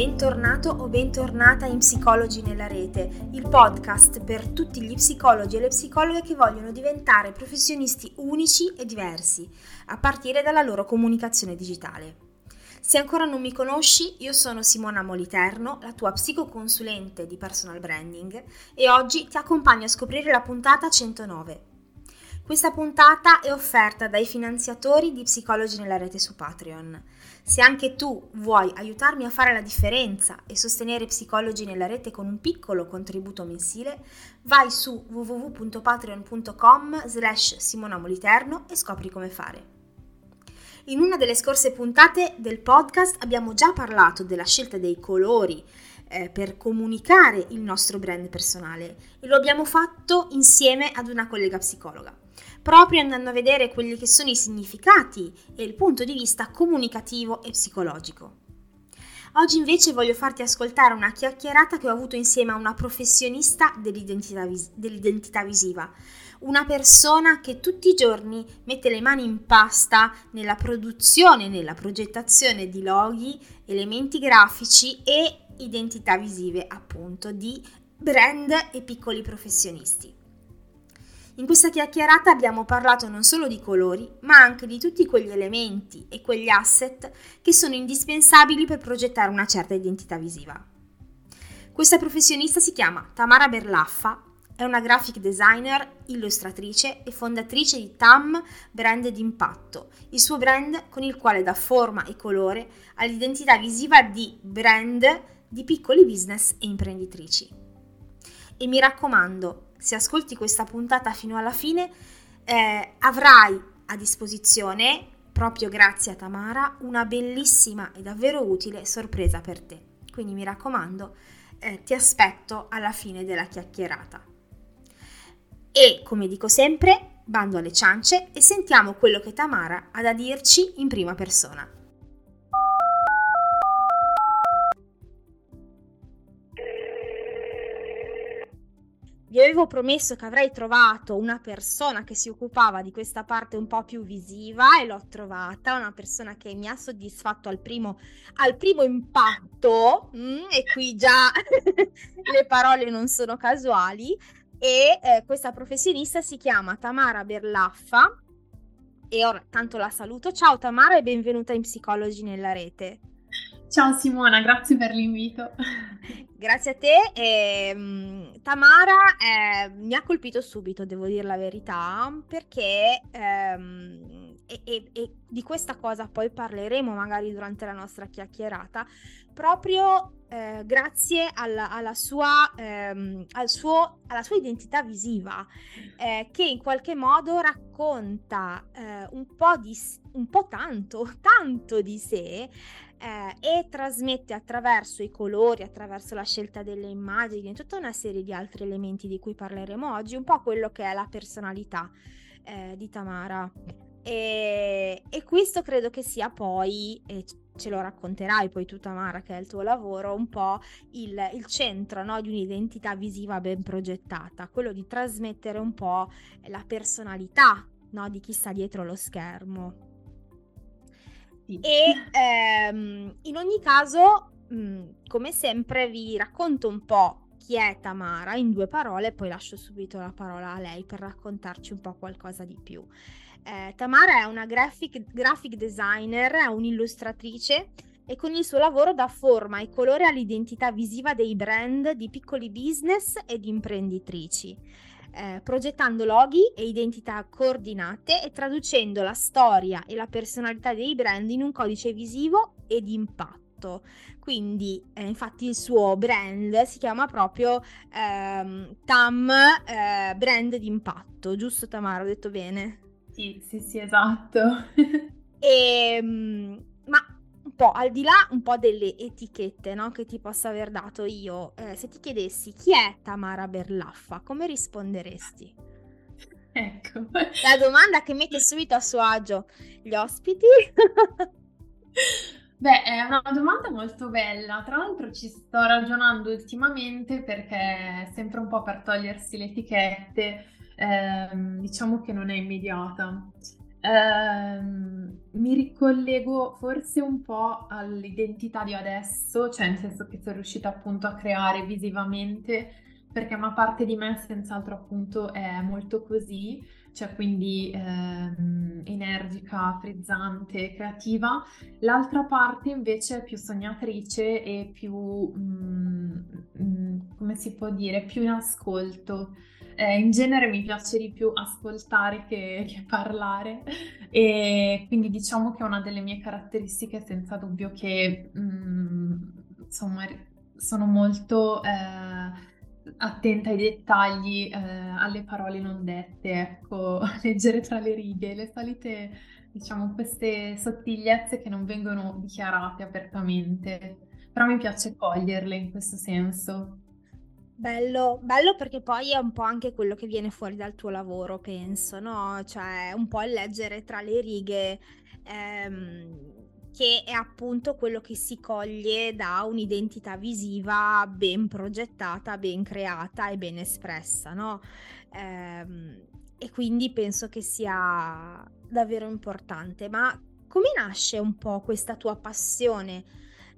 Bentornato o bentornata in Psicologi nella rete, il podcast per tutti gli psicologi e le psicologhe che vogliono diventare professionisti unici e diversi, a partire dalla loro comunicazione digitale. Se ancora non mi conosci, io sono Simona Moliterno, la tua psicoconsulente di personal branding e oggi ti accompagno a scoprire la puntata 109. Questa puntata è offerta dai finanziatori di Psicologi nella rete su Patreon. Se anche tu vuoi aiutarmi a fare la differenza e sostenere Psicologi nella rete con un piccolo contributo mensile, vai su www.patreon.com slash simonamoliterno e scopri come fare. In una delle scorse puntate del podcast abbiamo già parlato della scelta dei colori eh, per comunicare il nostro brand personale e lo abbiamo fatto insieme ad una collega psicologa proprio andando a vedere quelli che sono i significati e il punto di vista comunicativo e psicologico. Oggi invece voglio farti ascoltare una chiacchierata che ho avuto insieme a una professionista dell'identità, vis- dell'identità visiva, una persona che tutti i giorni mette le mani in pasta nella produzione, nella progettazione di loghi, elementi grafici e identità visive, appunto, di brand e piccoli professionisti. In questa chiacchierata abbiamo parlato non solo di colori, ma anche di tutti quegli elementi e quegli asset che sono indispensabili per progettare una certa identità visiva. Questa professionista si chiama Tamara Berlaffa, è una graphic designer, illustratrice e fondatrice di TAM Brand d'impatto, il suo brand con il quale dà forma e colore all'identità visiva di brand di piccoli business e imprenditrici. E mi raccomando, se ascolti questa puntata fino alla fine, eh, avrai a disposizione, proprio grazie a Tamara, una bellissima e davvero utile sorpresa per te. Quindi mi raccomando, eh, ti aspetto alla fine della chiacchierata. E come dico sempre, bando alle ciance e sentiamo quello che Tamara ha da dirci in prima persona. Vi avevo promesso che avrei trovato una persona che si occupava di questa parte un po' più visiva e l'ho trovata, una persona che mi ha soddisfatto al primo, al primo impatto mm, e qui già le parole non sono casuali e eh, questa professionista si chiama Tamara Berlaffa e ora tanto la saluto. Ciao Tamara e benvenuta in Psicologi nella rete. Ciao Simona, grazie per l'invito. Grazie a te. Eh, Tamara eh, mi ha colpito subito, devo dire la verità, perché ehm, e, e, e, di questa cosa poi parleremo magari durante la nostra chiacchierata, proprio eh, grazie alla, alla, sua, ehm, al suo, alla sua identità visiva, eh, che in qualche modo racconta eh, un po' di un po' tanto, tanto di sé eh, e trasmette attraverso i colori, attraverso la scelta delle immagini e tutta una serie di altri elementi di cui parleremo oggi, un po' quello che è la personalità eh, di Tamara. E, e, questo credo che sia poi, ce lo racconterai poi tu Tamara che è il tuo lavoro, un po' il, il centro no, di un'identità visiva ben progettata, quello di trasmettere un po' la personalità no, di chi sta dietro lo schermo. Sì. E ehm, in ogni caso, mh, mm, come sempre, vi racconto un po' chi è Tamara in due parole, poi lascio subito la parola a lei per raccontarci un po' qualcosa di più. Eh, Tamara è una graphic, graphic designer, è un'illustratrice e con il suo lavoro dà forma e colore all'identità visiva dei brand di piccoli business e di imprenditrici eh, progettando loghi e identità coordinate e traducendo la storia e la personalità dei brand in un codice visivo e di impatto. Quindi, eh, infatti, il suo brand si chiama proprio ehm, TAM eh, Brand di Impatto, giusto Tamara? Ho detto bene? Sì, sì, sì, esatto. e, ehm, ma un po' al di là un po' delle etichette no, che ti posso aver dato io, eh, se ti chiedessi chi è Tamara Berlaffa, come risponderesti? Ecco. La domanda che mette subito a suo agio gli ospiti. Beh, è una domanda molto bella. Tra l'altro ci sto ragionando ultimamente perché sempre un po' per togliersi le etichette, ehm, diciamo che non è immediata. Ehm, mi ricollego forse un po' all'identità di adesso, cioè nel senso che sono riuscita appunto a creare visivamente, perché una parte di me senz'altro appunto è molto così, cioè quindi ehm, energica, frizzante, creativa. L'altra parte invece è più sognatrice e più, mm, mm, come si può dire, più in ascolto. Eh, in genere mi piace di più ascoltare che, che, parlare e quindi diciamo che una delle mie caratteristiche è senza dubbio che mh, mm, insomma sono molto eh, attenta ai dettagli, eh, alle parole non dette, ecco, leggere tra le righe, le solite diciamo queste sottigliezze che non vengono dichiarate apertamente, però mi piace coglierle in questo senso. Bello, bello perché poi è un po' anche quello che viene fuori dal tuo lavoro, penso, no? Cioè un po' il leggere tra le righe, ehm, che è appunto quello che si coglie da un'identità visiva ben progettata, ben creata e ben espressa, no? Ehm, e quindi penso che sia davvero importante. Ma come nasce un po' questa tua passione,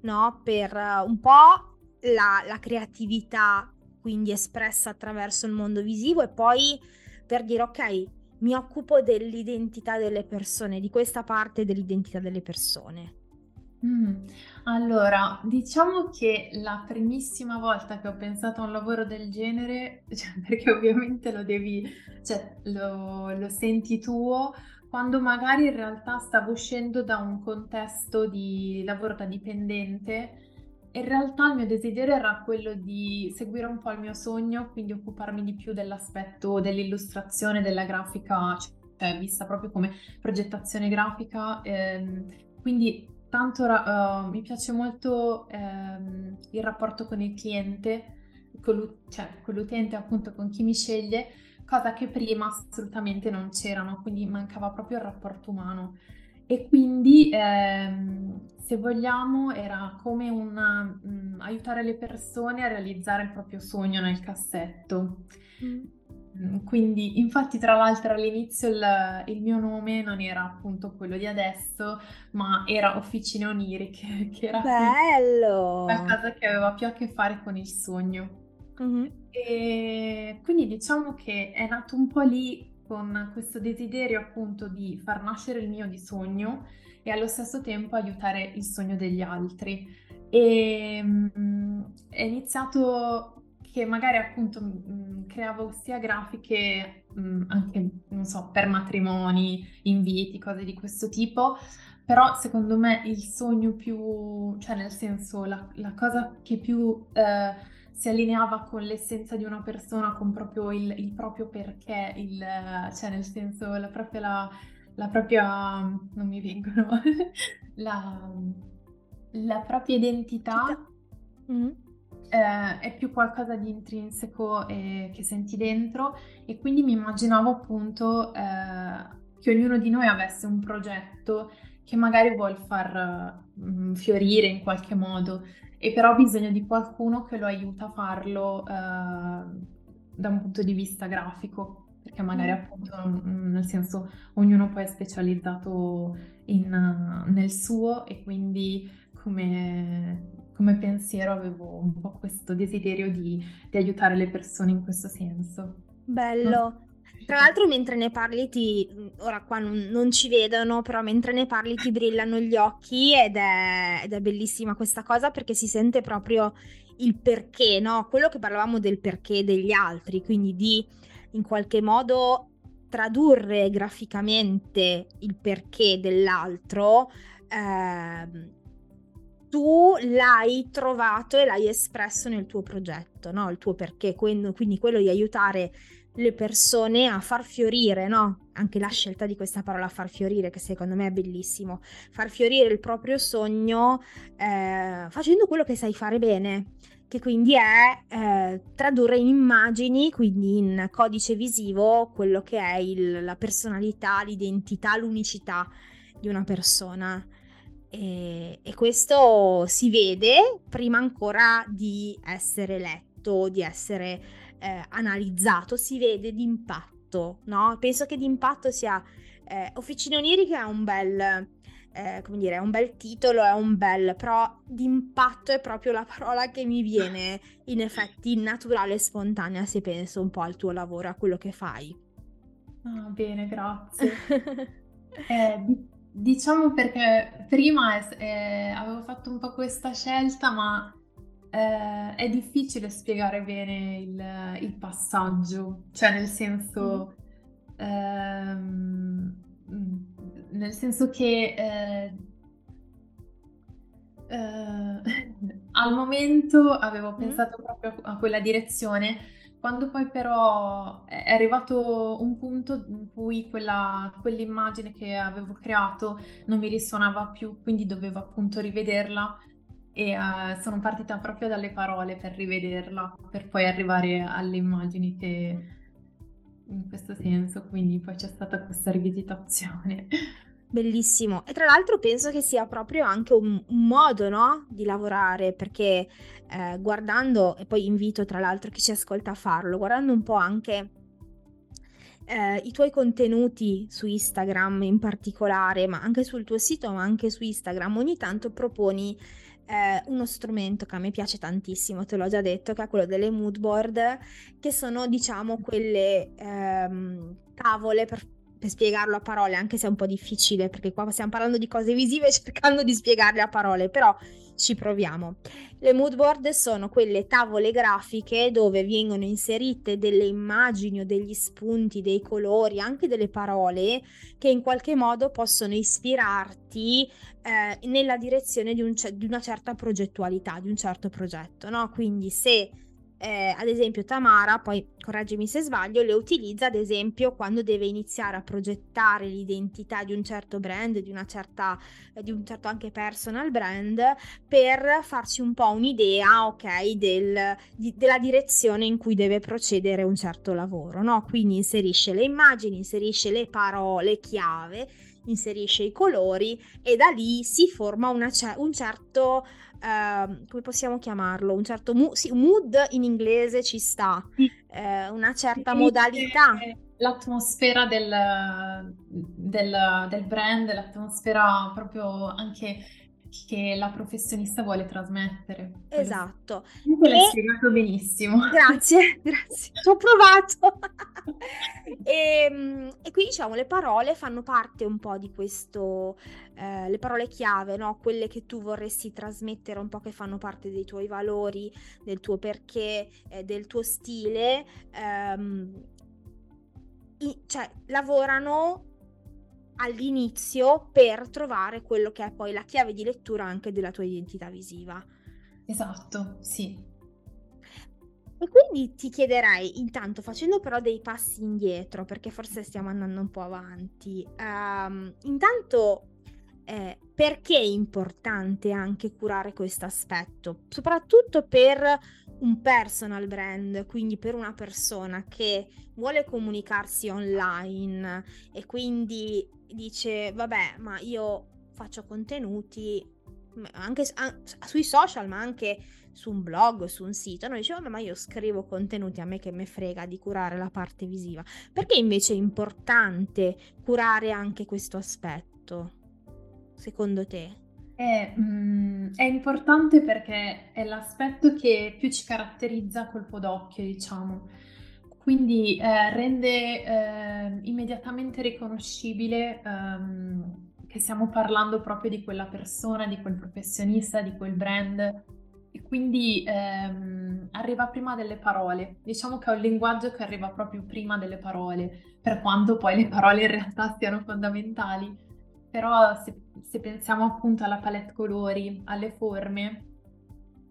no? Per un po' la, la creatività quindi espressa attraverso il mondo visivo e poi per dire ok, mi occupo dell'identità delle persone, di questa parte dell'identità delle persone. Mm. Allora, diciamo che la primissima volta che ho pensato a un lavoro del genere, cioè, perché ovviamente lo devi, cioè, lo, lo senti tuo, quando magari in realtà stavo uscendo da un contesto di lavoro da dipendente in realtà il mio desiderio era quello di seguire un po' il mio sogno, quindi occuparmi di più dell'aspetto dell'illustrazione, della grafica, cioè vista proprio come progettazione grafica. Ehm, quindi tanto uh, mi piace molto ehm, il rapporto con il cliente, con, cioè con l'utente appunto, con chi mi sceglie, cosa che prima assolutamente non c'erano, quindi mancava proprio il rapporto umano. E quindi ehm, se vogliamo, era come un mh, mm, aiutare le persone a realizzare il proprio sogno nel cassetto. Mm. mm. Quindi, infatti, tra l'altro, all'inizio il, il, mio nome non era appunto quello di adesso, ma era Officine Oniriche, che era Bello! qualcosa che aveva più a che fare con il sogno. Mm-hmm. E quindi diciamo che è nato un po' lì con questo desiderio appunto di far nascere il mio di sogno e allo stesso tempo aiutare il sogno degli altri. E um, è iniziato che magari appunto um, creavo sia grafiche um, anche, non so, per matrimoni, inviti, cose di questo tipo, però secondo me il sogno più, cioè nel senso la, la cosa che più eh, si allineava con l'essenza di una persona, con proprio il, il proprio perché, il, cioè nel senso la propria... La, la propria, non mi vengono, la, la propria identità mm-hmm. eh, è più qualcosa di intrinseco e che senti dentro. E quindi mi immaginavo appunto eh, che ognuno di noi avesse un progetto che magari vuol far mh, fiorire in qualche modo e però ha bisogno di qualcuno che lo aiuta a farlo eh, da un punto di vista grafico perché magari mm. appunto nel senso ognuno poi è specializzato in, nel suo e quindi come, come, pensiero avevo un po' questo desiderio di, di aiutare le persone in questo senso. Bello. Tra l'altro mentre ne parli ti, ora qua non, non, ci vedono, però mentre ne parli ti brillano gli occhi ed è, ed è bellissima questa cosa perché si sente proprio il perché, no? Quello che parlavamo del perché degli altri, quindi di in qualche modo tradurre graficamente il perché dell'altro, eh, tu l'hai trovato e l'hai espresso nel tuo progetto, no? Il tuo perché, quindi quello di aiutare le persone a far fiorire, no? Anche la scelta di questa parola far fiorire, che secondo me è bellissimo, far fiorire il proprio sogno eh, facendo quello che sai fare bene che quindi è eh, tradurre in immagini, quindi in codice visivo, quello che è il, la personalità, l'identità, l'unicità di una persona. E, e, questo si vede prima ancora di essere letto, di essere eh, analizzato, si vede d'impatto, no? Penso che d'impatto sia eh, Officina Onirica è un bel eh, come dire, è un bel titolo, è un bel, però d'impatto è proprio la parola che mi viene in effetti naturale e spontanea se penso un po' al tuo lavoro, a quello che fai. Ah, bene, grazie. eh, diciamo perché prima eh, avevo fatto un po' questa scelta, ma eh, è difficile spiegare bene il, il, passaggio, cioè nel senso... Mm. Ehm, nel senso che eh, eh, al momento avevo mm. pensato mm. proprio a quella direzione, quando poi però è arrivato un punto in cui quella, quell'immagine che avevo creato non mi risuonava più, quindi dovevo appunto rivederla e uh, sono partita proprio dalle parole per rivederla, per poi arrivare alle immagini che in questo senso, quindi poi c'è stata questa rivisitazione. Bellissimo. E tra l'altro penso che sia proprio anche un, un modo, no? Di lavorare, perché eh, guardando, e poi invito tra l'altro chi ci ascolta a farlo, guardando un po' anche eh, i tuoi contenuti su Instagram in particolare, ma anche sul tuo sito, ma anche su Instagram, ogni tanto proponi eh, uno strumento che a me piace tantissimo, te l'ho già detto, che è quello delle mood board, che sono diciamo quelle ehm, tavole per per spiegarlo a parole, anche se è un po' difficile, perché qua stiamo parlando di cose visive cercando di spiegarle a parole, però ci proviamo. Le mood board sono quelle tavole grafiche dove vengono inserite delle immagini o degli spunti, dei colori, anche delle parole che in qualche modo possono ispirarti eh, nella direzione di, un, di, una certa progettualità, di un certo progetto, no? Quindi se eh, ad esempio Tamara, poi correggimi se sbaglio, le utilizza ad esempio quando deve iniziare a progettare l'identità di un certo brand, di una certa, di un certo anche personal brand, per farsi un po' un'idea, ok, del, di, della direzione in cui deve procedere un certo lavoro, no? Quindi inserisce le immagini, inserisce le parole chiave, inserisce i colori e da lì si forma una, un certo uh, come possiamo chiamarlo? Un certo mu- sì, mood in inglese ci sta, uh, una certa modalità. L'atmosfera del, del, del brand, l'atmosfera proprio anche che la professionista vuole trasmettere. Esatto. Comunque l'hai spiegato benissimo. Grazie, grazie. Ci ho provato. e, ehm, e, qui diciamo le parole fanno parte un po' di questo, eh, le parole chiave, no? quelle che tu vorresti trasmettere un po' che fanno parte dei tuoi valori, del tuo perché, eh, del tuo stile. Ehm, i, cioè lavorano all'inizio per trovare quello che è poi la chiave di lettura anche della tua identità visiva. Esatto, sì. E quindi ti chiederei, intanto facendo però dei passi indietro, perché forse stiamo andando un po' avanti, um, intanto eh, perché è importante anche curare questo aspetto, soprattutto per un personal brand, quindi per una persona che vuole comunicarsi online e quindi dice vabbè ma io faccio contenuti anche sui social ma anche su un blog, su un sito, noi diciamo ma io scrivo contenuti a me che me frega di curare la parte visiva, perché invece è importante curare anche questo aspetto, secondo te? È, mm, è importante perché è l'aspetto che più ci caratterizza a colpo d'occhio, diciamo. Quindi eh, rende eh, immediatamente riconoscibile ehm, che stiamo parlando proprio di quella persona, di quel professionista, di quel brand e quindi ehm, arriva prima delle parole. Diciamo che è un linguaggio che arriva proprio prima delle parole, per quanto poi le parole in realtà siano fondamentali. Però se, se pensiamo appunto alla palette colori, alle forme,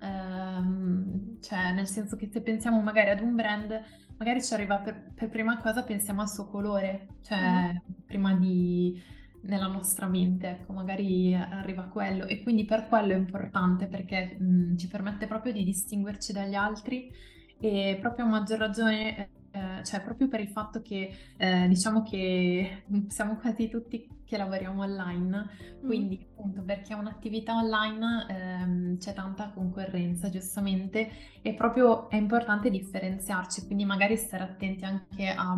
ehm, cioè nel senso che se pensiamo magari ad un brand magari ci arriva per, per prima cosa pensiamo al suo colore, cioè mm. prima di nella nostra mente, ecco, magari arriva quello e quindi per quello è importante perché mh, ci permette proprio di distinguerci dagli altri e proprio a maggior ragione eh, cioè proprio per il fatto che eh, diciamo che siamo quasi tutti che lavoriamo online, mm. quindi mm. appunto perché è un'attività online ehm, c'è tanta concorrenza giustamente e proprio è importante differenziarci, quindi magari stare attenti anche a,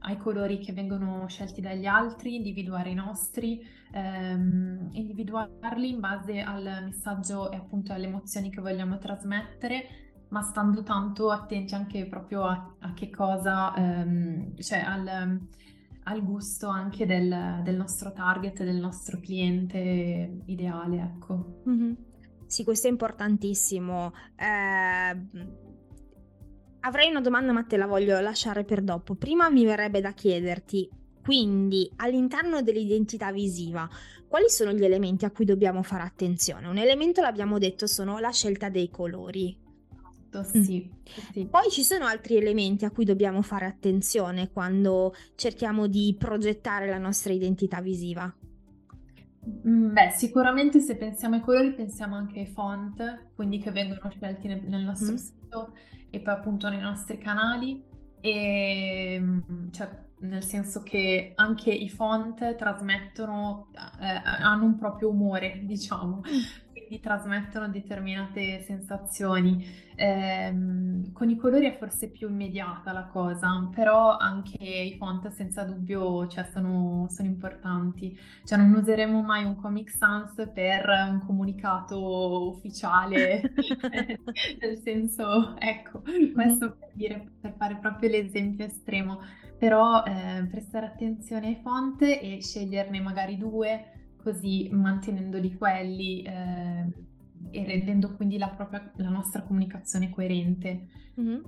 ai colori che vengono scelti dagli altri, individuare i nostri, ehm, individuarli in base al messaggio e appunto alle emozioni che vogliamo trasmettere ma stando tanto attenti anche proprio a, a che cosa, ehm, cioè al, al, gusto anche del, del, nostro target, del nostro cliente ideale, ecco. Mm-hmm. Sì, questo è importantissimo. Eh, avrei una domanda, ma te la voglio lasciare per dopo. Prima mi verrebbe da chiederti, quindi all'interno dell'identità visiva, quali sono gli elementi a cui dobbiamo fare attenzione? Un elemento, l'abbiamo detto, sono la scelta dei colori Esatto, mm. sì, sì. Poi ci sono altri elementi a cui dobbiamo fare attenzione quando cerchiamo di progettare la nostra identità visiva. Mm, beh, sicuramente se pensiamo ai colori pensiamo anche ai font, quindi che vengono scelti nel, nel nostro mm. sito e poi appunto nei nostri canali, e, mm, cioè, nel senso che anche i font trasmettono, eh, hanno un proprio umore, diciamo, quindi trasmettono determinate sensazioni. Eh, con i colori è forse più immediata la cosa, però anche i font senza dubbio cioè, sono, sono, importanti. Cioè non useremo mai un Comic Sans per un comunicato ufficiale, nel senso, ecco, questo mm-hmm. per, dire, per fare proprio l'esempio estremo. Però eh, prestare attenzione ai font e sceglierne magari due così mantenendoli quelli eh, e rendendo quindi la, propria, la nostra comunicazione coerente. Mm-hmm.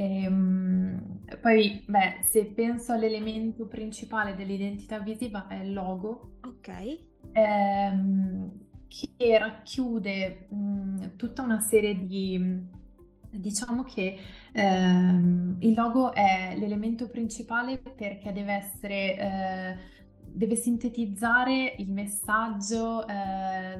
E, um, poi, beh, se penso all'elemento principale dell'identità visiva è il logo. Ok. Ehm, che racchiude mh, mm, tutta una serie di... Diciamo che ehm, il logo è l'elemento principale perché deve essere... Eh, deve sintetizzare il messaggio eh,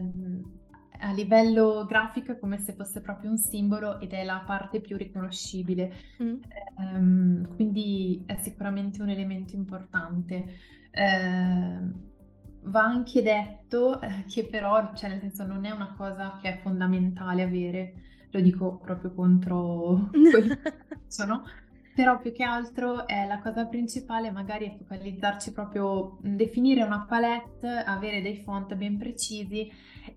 a livello grafico come se fosse proprio un simbolo ed è la parte più riconoscibile. Mm. Um, quindi è sicuramente un elemento importante. Uh, va anche detto eh, che però, cioè nel senso, non è una cosa che è fondamentale avere, lo dico proprio contro quelli che sono però più che altro è la cosa principale magari è focalizzarci proprio, definire una palette, avere dei font ben precisi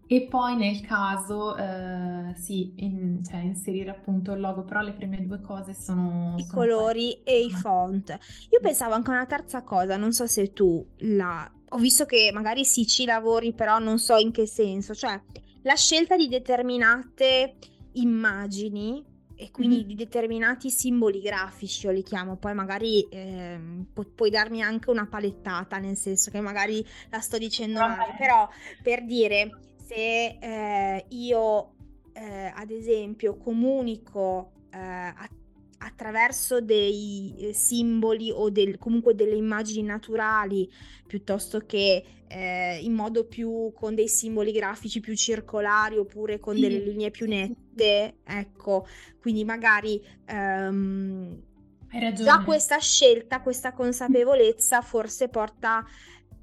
e poi nel caso eh, sì, in, cioè, inserire appunto il logo, però le prime due cose sono... I sono colori quelle. e i font. Io pensavo anche a una terza cosa, non so se tu la... Ho visto che magari sì ci lavori, però non so in che senso, cioè la scelta di determinate immagini e quindi mm-hmm. di determinati simboli grafici, io li chiamo, poi magari eh, pu- puoi darmi anche una palettata, nel senso che magari la sto dicendo male, però per dire se eh, io eh, ad esempio comunico eh, a attraverso dei eh, simboli o del, comunque delle immagini naturali piuttosto che eh, in modo più con dei simboli grafici più circolari oppure con sì. delle linee più nette, ecco, quindi magari um, già questa scelta, questa consapevolezza forse porta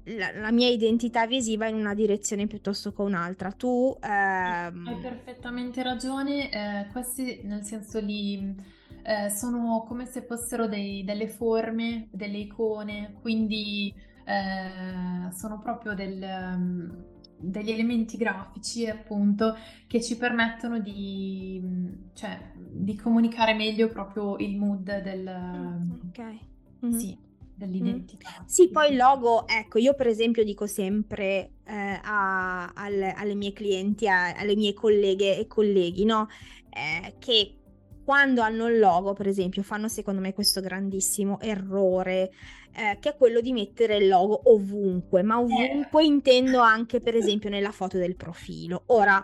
la, la, mia identità visiva in una direzione piuttosto che un'altra. Tu ehm... hai perfettamente ragione, eh, questi nel senso li eh, sono come se fossero dei, delle forme, delle icone, quindi eh, sono proprio del, um, degli elementi grafici appunto che ci permettono di, cioè, di comunicare meglio proprio il mood del... Mm, ok. Mm-hmm. Sì dell'identità. Mm. Sì, poi il logo, ecco, io per esempio dico sempre eh, a, alle, alle, mie clienti, a, alle mie colleghe e colleghi, no? Eh, che quando hanno il logo, per esempio, fanno secondo me questo grandissimo errore, eh, che è quello di mettere il logo ovunque, ma ovunque eh. intendo anche, per esempio, nella foto del profilo. Ora,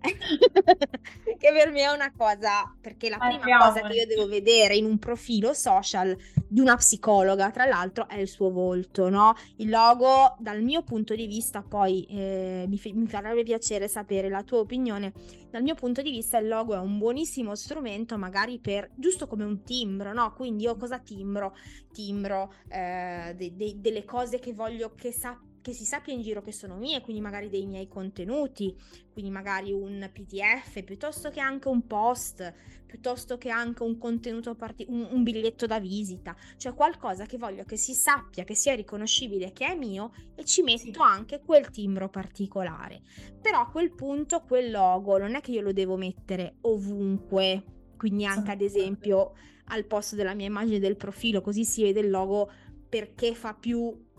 che per me è una cosa, perché la prima Andiamo. cosa che io devo vedere in un profilo social di una psicologa, tra l'altro, è il suo volto, no? Il logo, dal mio punto di vista, poi eh, mi, f- mi farebbe piacere sapere la tua opinione dal mio punto di vista il logo è un buonissimo strumento magari per, giusto come un timbro, no? Quindi io cosa timbro? Timbro eh, de- de- delle cose che voglio che sappia che si sappia in giro che sono mie, quindi magari dei miei contenuti, quindi magari un PDF, piuttosto che anche un post, piuttosto che anche un contenuto parti- un, un biglietto da visita, cioè qualcosa che voglio che si sappia, che sia riconoscibile che è mio e ci metto sì. anche quel timbro particolare. Però a quel punto quel logo non è che io lo devo mettere ovunque, quindi anche ad esempio al posto della mia immagine del profilo, così si vede il logo perché fa più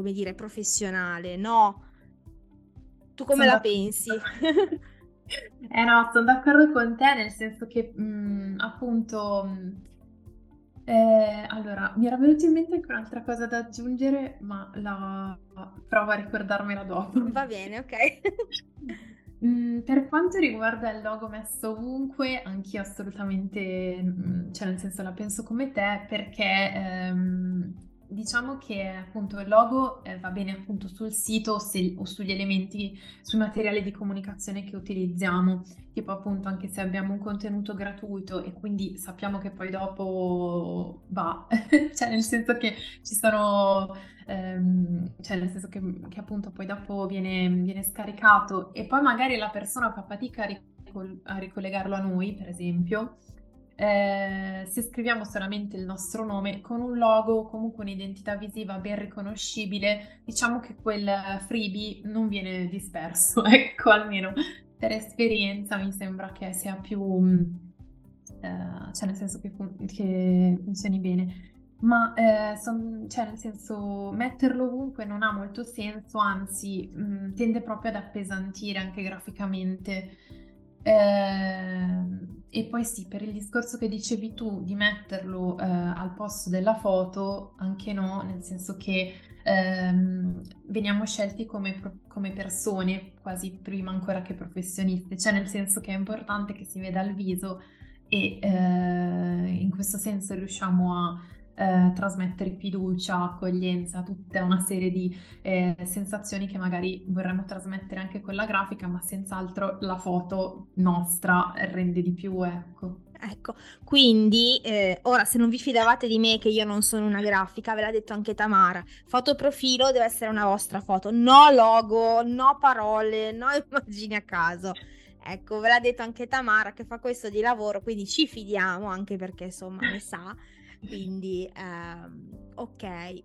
come dire, professionale, no? Tu come sono la pensi? eh no, sono d'accordo con te nel senso che mh, mm, appunto... Mh, mm, eh, allora, mi era venuta in mente anche un'altra cosa da aggiungere, ma la provo a ricordarmela dopo. Va bene, ok. mm, per quanto riguarda il logo messo ovunque, anch'io assolutamente, cioè nel senso la penso come te, perché ehm, diciamo che appunto il logo eh, va bene appunto sul sito se, o, sugli elementi, sui materiali di comunicazione che utilizziamo, tipo appunto anche se abbiamo un contenuto gratuito e quindi sappiamo che poi dopo va, cioè nel senso che ci sono, ehm, cioè nel senso che, che, appunto poi dopo viene, viene, scaricato e poi magari la persona fa fatica a, ricol- a ricollegarlo a noi, per esempio eh, se scriviamo solamente il nostro nome con un logo, comunque un'identità visiva ben riconoscibile, diciamo che quel freebie non viene disperso, ecco, almeno per esperienza mi sembra che sia più, eh, cioè nel senso che, fun- che funzioni bene. Ma eh, son, cioè nel senso metterlo ovunque non ha molto senso, anzi mh, mm, tende proprio ad appesantire anche graficamente. Eh, e poi sì, per il discorso che dicevi tu di metterlo eh, al posto della foto, anche no, nel senso che ehm, veniamo scelti come, come, persone, quasi prima ancora che professioniste, cioè nel senso che è importante che si veda il viso e eh, in questo senso riusciamo a eh, trasmettere fiducia, accoglienza, tutta una serie di eh, sensazioni che magari vorremmo trasmettere anche con la grafica, ma senz'altro la foto nostra rende di più, ecco. Ecco, quindi eh, ora se non vi fidavate di me che io non sono una grafica, ve l'ha detto anche Tamara, fotoprofilo deve essere una vostra foto, no logo, no parole, no immagini a caso. Ecco, ve l'ha detto anche Tamara che fa questo di lavoro, quindi ci fidiamo anche perché insomma ne sa. Quindi, ehm, ok. E,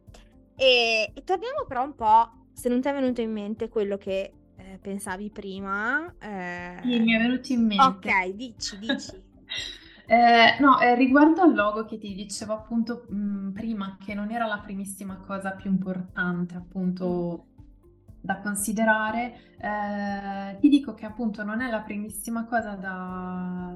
e, torniamo però un po', se non ti è venuto in mente quello che eh, pensavi prima. Eh... Sì, mi è venuto in mente. Ok, dici, dici. eh, no, eh, riguardo al logo che ti dicevo appunto mh, prima, che non era la primissima cosa più importante, appunto da considerare, eh, ti dico che appunto non è la primissima cosa da,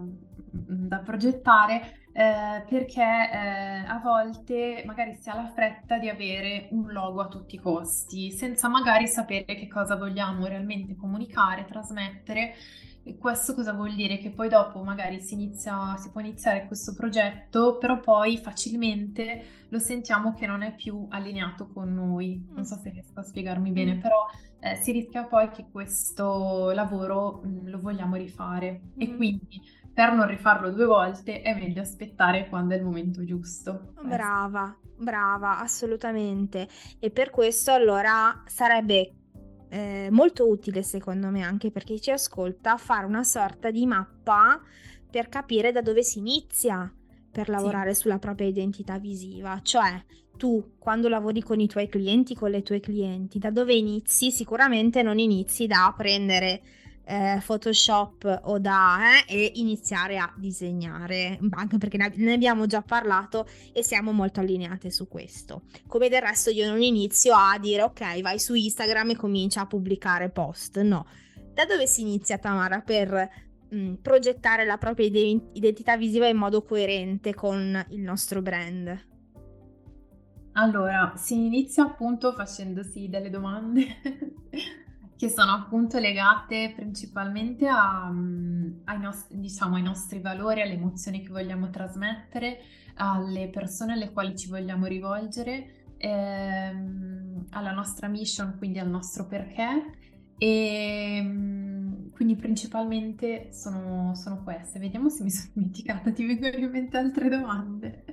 da progettare eh, perché eh, a volte magari si ha la fretta di avere un logo a tutti i costi, senza magari sapere che cosa vogliamo realmente comunicare, trasmettere. E questo cosa vuol dire? Che poi dopo magari si, inizia, si può iniziare questo progetto, però poi facilmente lo sentiamo che non è più allineato con noi. Non so se riesco a spiegarmi bene, mm. però eh, si rischia poi che questo lavoro mh, mm, lo vogliamo rifare mm. e quindi per non rifarlo due volte è meglio aspettare quando è il momento giusto. Brava, brava, assolutamente. E per questo allora sarebbe eh, molto utile secondo me anche per chi ci ascolta fare una sorta di mappa per capire da dove si inizia per lavorare sì. sulla propria identità visiva, cioè tu quando lavori con i tuoi clienti, con le tue clienti, da dove inizi? Sicuramente non inizi da prendere eh, Photoshop o da eh, e iniziare a disegnare, anche perché ne abbiamo già parlato e siamo molto allineate su questo. Come del resto io non inizio a dire ok, vai su Instagram e comincia a pubblicare post, no. Da dove si inizia Tamara per mh, mm, progettare la propria identità visiva in modo coerente con il nostro brand? Allora, si inizia appunto facendosi delle domande che sono appunto legate principalmente a, mm, ai, nostri, diciamo, ai nostri valori, alle emozioni che vogliamo trasmettere, alle persone alle quali ci vogliamo rivolgere, ehm, alla nostra mission, quindi al nostro perché. E mm, quindi principalmente sono, sono queste. Vediamo se mi sono dimenticata, ti vengono in mente altre domande.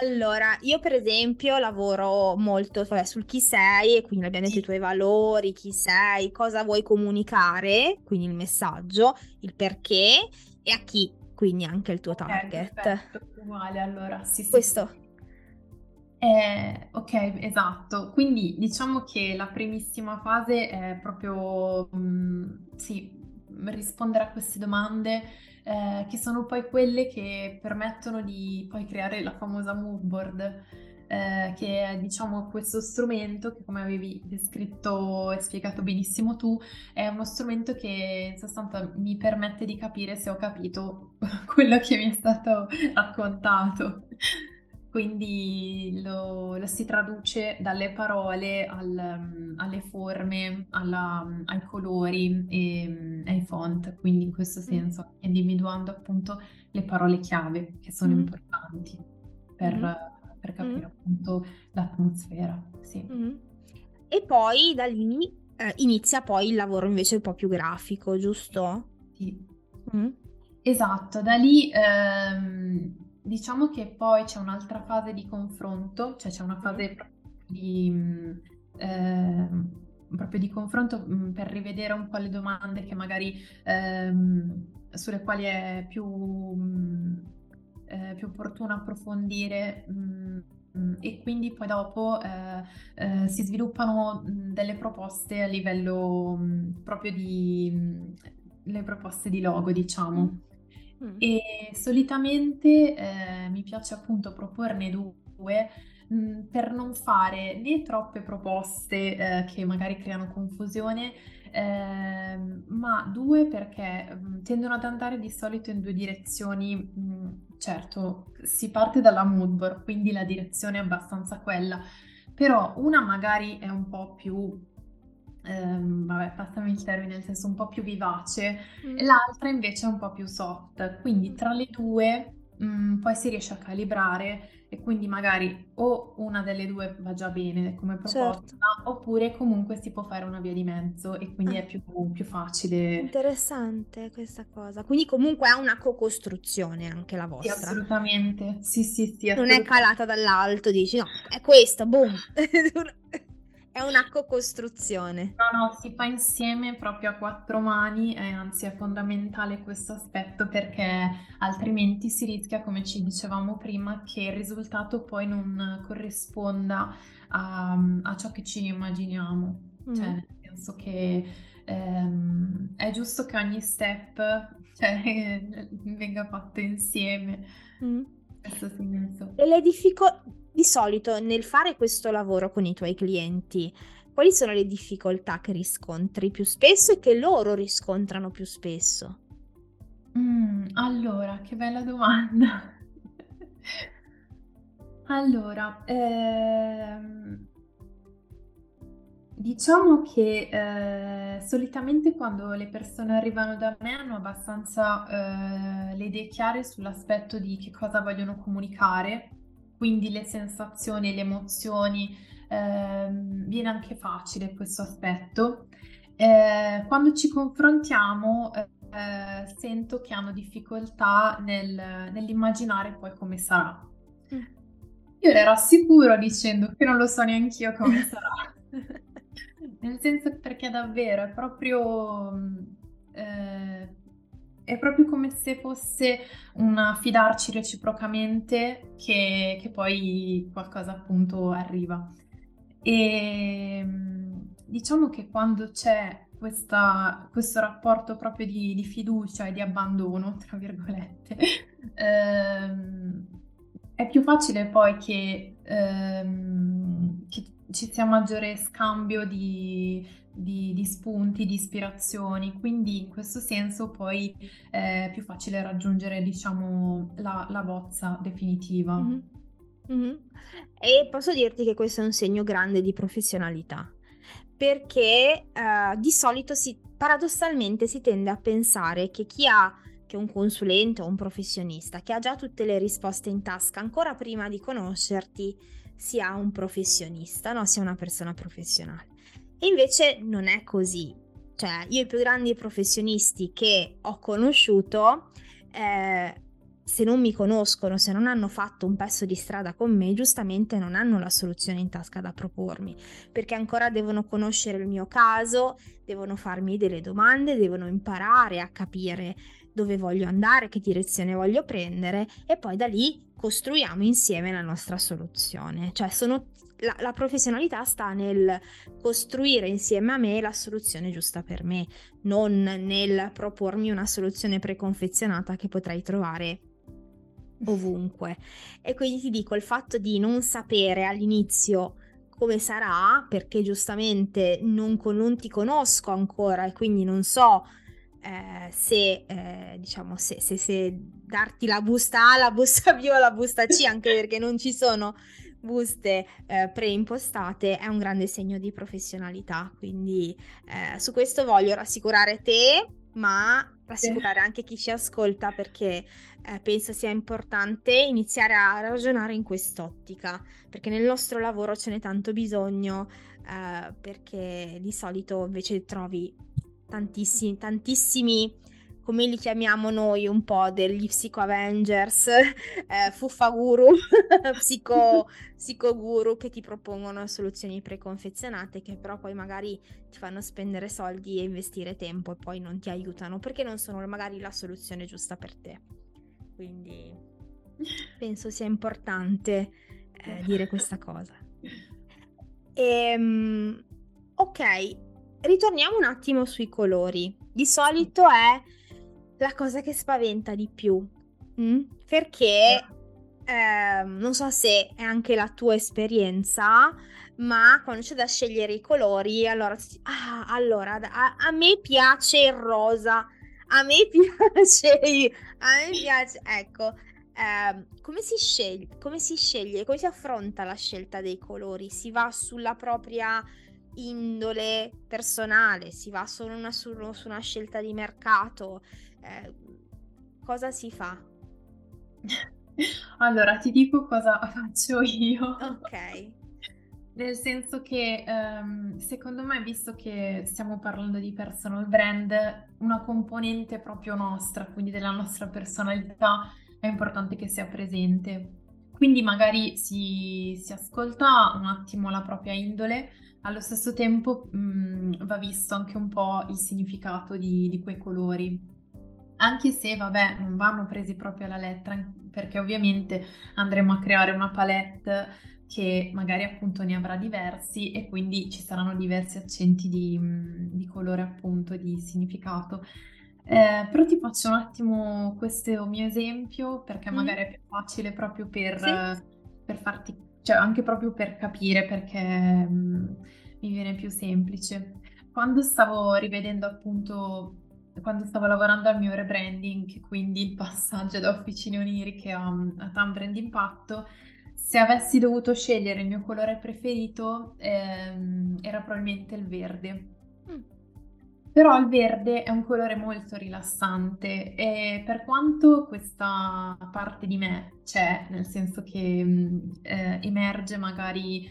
Allora, io per esempio lavoro molto vabbè, sul chi sei, e quindi abbiamo detto i tuoi valori, chi sei, cosa vuoi comunicare, quindi il messaggio, il perché e a chi, quindi anche il tuo okay, target. Perfetto, uguale allora, sì, sì. Questo. Eh, ok, esatto. Quindi diciamo che la primissima fase è proprio, mh, mm, sì, rispondere a queste domande eh, che sono poi quelle che permettono di poi creare la famosa mood board, eh, che è diciamo questo strumento che come avevi descritto e spiegato benissimo tu, è uno strumento che in sostanza mi permette di capire se ho capito quello che mi è stato raccontato. Quindi lo, lo, si traduce dalle parole al, alle forme, alla, ai colori e ai font, quindi in questo mm. senso individuando appunto le parole chiave che sono mm. importanti per, mm. per capire mm. appunto l'atmosfera. Sì. Mm. E poi da lì eh, inizia poi il lavoro invece un po' più grafico, giusto? Sì. Mm. Esatto, da lì ehm, Diciamo che poi c'è un'altra fase di confronto, cioè c'è una fase di, eh, proprio di confronto mm, per rivedere un po' le domande che magari ehm, sulle quali è più, mm, eh, più opportuno approfondire mh, mm, e quindi poi dopo eh, eh, si sviluppano delle proposte a livello mh, proprio di mh, le proposte di logo, diciamo. Mm. E solitamente eh, mi piace appunto proporne due mm, per non fare né troppe proposte eh, che magari creano confusione, eh, ma due perché mh, mm, tendono ad andare di solito in due direzioni. Mh, certo, si parte dalla mood board, quindi la direzione è abbastanza quella, però una magari è un po' più ehm, vabbè, passami il termine, nel senso un po' più vivace, mm. e l'altra invece è un po' più soft. Quindi tra le due mh, mm, poi si riesce a calibrare e quindi magari o una delle due va già bene come proposta, certo. oppure comunque si può fare una via di mezzo e quindi ah. è più, più, facile. Interessante questa cosa. Quindi comunque è una co-costruzione anche la vostra. Sì, assolutamente. Sì, sì, sì. Non è calata dall'alto, dici no, è questa, boom. È una co-costruzione. No, no, si fa insieme proprio a quattro mani e anzi è fondamentale questo aspetto perché altrimenti si rischia, come ci dicevamo prima, che il risultato poi non corrisponda a, a ciò che ci immaginiamo. Mm. Cioè, nel senso che ehm, è giusto che ogni step cioè, venga fatto insieme. Mm. Questo senso. E le difficoltà di solito nel fare questo lavoro con i tuoi clienti, quali sono le difficoltà che riscontri più spesso e che loro riscontrano più spesso? Mm, allora, che bella domanda. allora, ehm, diciamo che eh, solitamente quando le persone arrivano da me hanno abbastanza eh, le idee chiare sull'aspetto di che cosa vogliono comunicare quindi le sensazioni, le emozioni, ehm, viene anche facile questo aspetto. Eh, quando ci confrontiamo eh, sento che hanno difficoltà nel, nell'immaginare poi come sarà. Mm. Io le rassicuro dicendo che non lo so neanche io come sarà. Nel senso perché davvero è proprio mm, eh, è proprio come se fosse un fidarci reciprocamente che, che poi qualcosa appunto arriva. E diciamo che quando c'è questa, questo rapporto proprio di, di, fiducia e di abbandono, tra virgolette, ehm, è più facile poi che, ehm, che ci sia maggiore scambio di, di, di, spunti, di ispirazioni, quindi in questo senso poi è più facile raggiungere, diciamo, la, la bozza definitiva. Mm-hmm. Mm-hmm. E posso dirti che questo è un segno grande di professionalità, perché uh, di solito si, paradossalmente si tende a pensare che chi ha un consulente o un professionista che ha già tutte le risposte in tasca ancora prima di conoscerti sia un professionista, no? sia una persona professionale. E invece non è così. cioè io i più grandi professionisti che ho conosciuto, eh, se non mi conoscono, se non hanno fatto un pezzo di strada con me, giustamente non hanno la soluzione in tasca da propormi, perché ancora devono conoscere il mio caso, devono farmi delle domande, devono imparare a capire dove voglio andare, che direzione voglio prendere e poi da lì costruiamo insieme la nostra soluzione. Cioè sono, la, la, professionalità sta nel costruire insieme a me la soluzione giusta per me, non nel propormi una soluzione preconfezionata che potrei trovare ovunque. E quindi ti dico, il fatto di non sapere all'inizio come sarà, perché giustamente non, non ti conosco ancora e quindi non so eh, se, eh, diciamo, se, se, se, darti la busta A, la busta B o la busta C, anche perché non ci sono buste eh, preimpostate, è un grande segno di professionalità. Quindi eh, su questo voglio rassicurare te, ma rassicurare anche chi ci ascolta perché eh, penso sia importante iniziare a ragionare in quest'ottica, perché nel nostro lavoro ce n'è tanto bisogno, eh, perché di solito invece trovi tantissimi, tantissimi, come li chiamiamo noi un po' degli Psycho Avengers, eh, Fuffaguru, psico, psicoguru che ti propongono soluzioni preconfezionate che però poi magari ti fanno spendere soldi e investire tempo e poi non ti aiutano perché non sono magari la soluzione giusta per te. Quindi penso sia importante eh, dire questa cosa. E, ehm, ok, ritorniamo un attimo sui colori. Di solito è la cosa che spaventa di più. Mm? Perché eh, non so se è anche la tua esperienza, ma quando c'è da scegliere i colori, allora, ah, allora a, a me piace il rosa, a me piace, a me piace, ecco, eh, come si sceglie, come si sceglie, come si affronta la scelta dei colori? Si va sulla propria indole personale, si va solo una, su, su, una scelta di mercato, eh, cosa si fa? Allora, ti dico cosa faccio io. Ok. Nel senso che um, secondo me, visto che stiamo parlando di personal brand, una componente proprio nostra, quindi della nostra personalità, è importante che sia presente. Quindi magari si, si ascolta un attimo la propria indole, allo stesso tempo mh, mm, va visto anche un po' il significato di, di quei colori. Anche se, vabbè, non vanno presi proprio alla lettera, perché ovviamente andremo a creare una palette che magari appunto ne avrà diversi e quindi ci saranno diversi accenti di, mm, di colore appunto, di significato. Eh, però ti faccio un attimo questo mio esempio perché mm. magari è più facile proprio per, sì. per farti cioè anche proprio per capire perché mh, mm, mi viene più semplice. Quando stavo rivedendo appunto, quando stavo lavorando al mio rebranding, quindi il passaggio da Officine Oniriche a, a Town Brand Impatto, se avessi dovuto scegliere il mio colore preferito ehm, era probabilmente il verde. Mm. Però il verde è un colore molto rilassante e per quanto questa parte di me c'è, nel senso che mm, eh, emerge magari,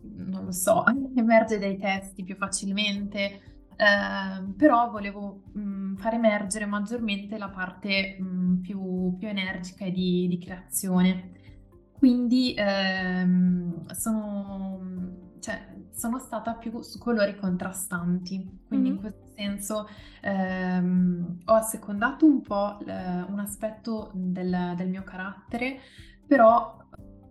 non lo so, emerge dai testi più facilmente, eh, però volevo mh, mm, far emergere maggiormente la parte mh, mm, più, più, energica e di, di creazione. Quindi ehm, sono, cioè, sono stata più su colori contrastanti, quindi mm-hmm. in questo senso ehm, ho assecondato un po' eh, un aspetto del, del, mio carattere, però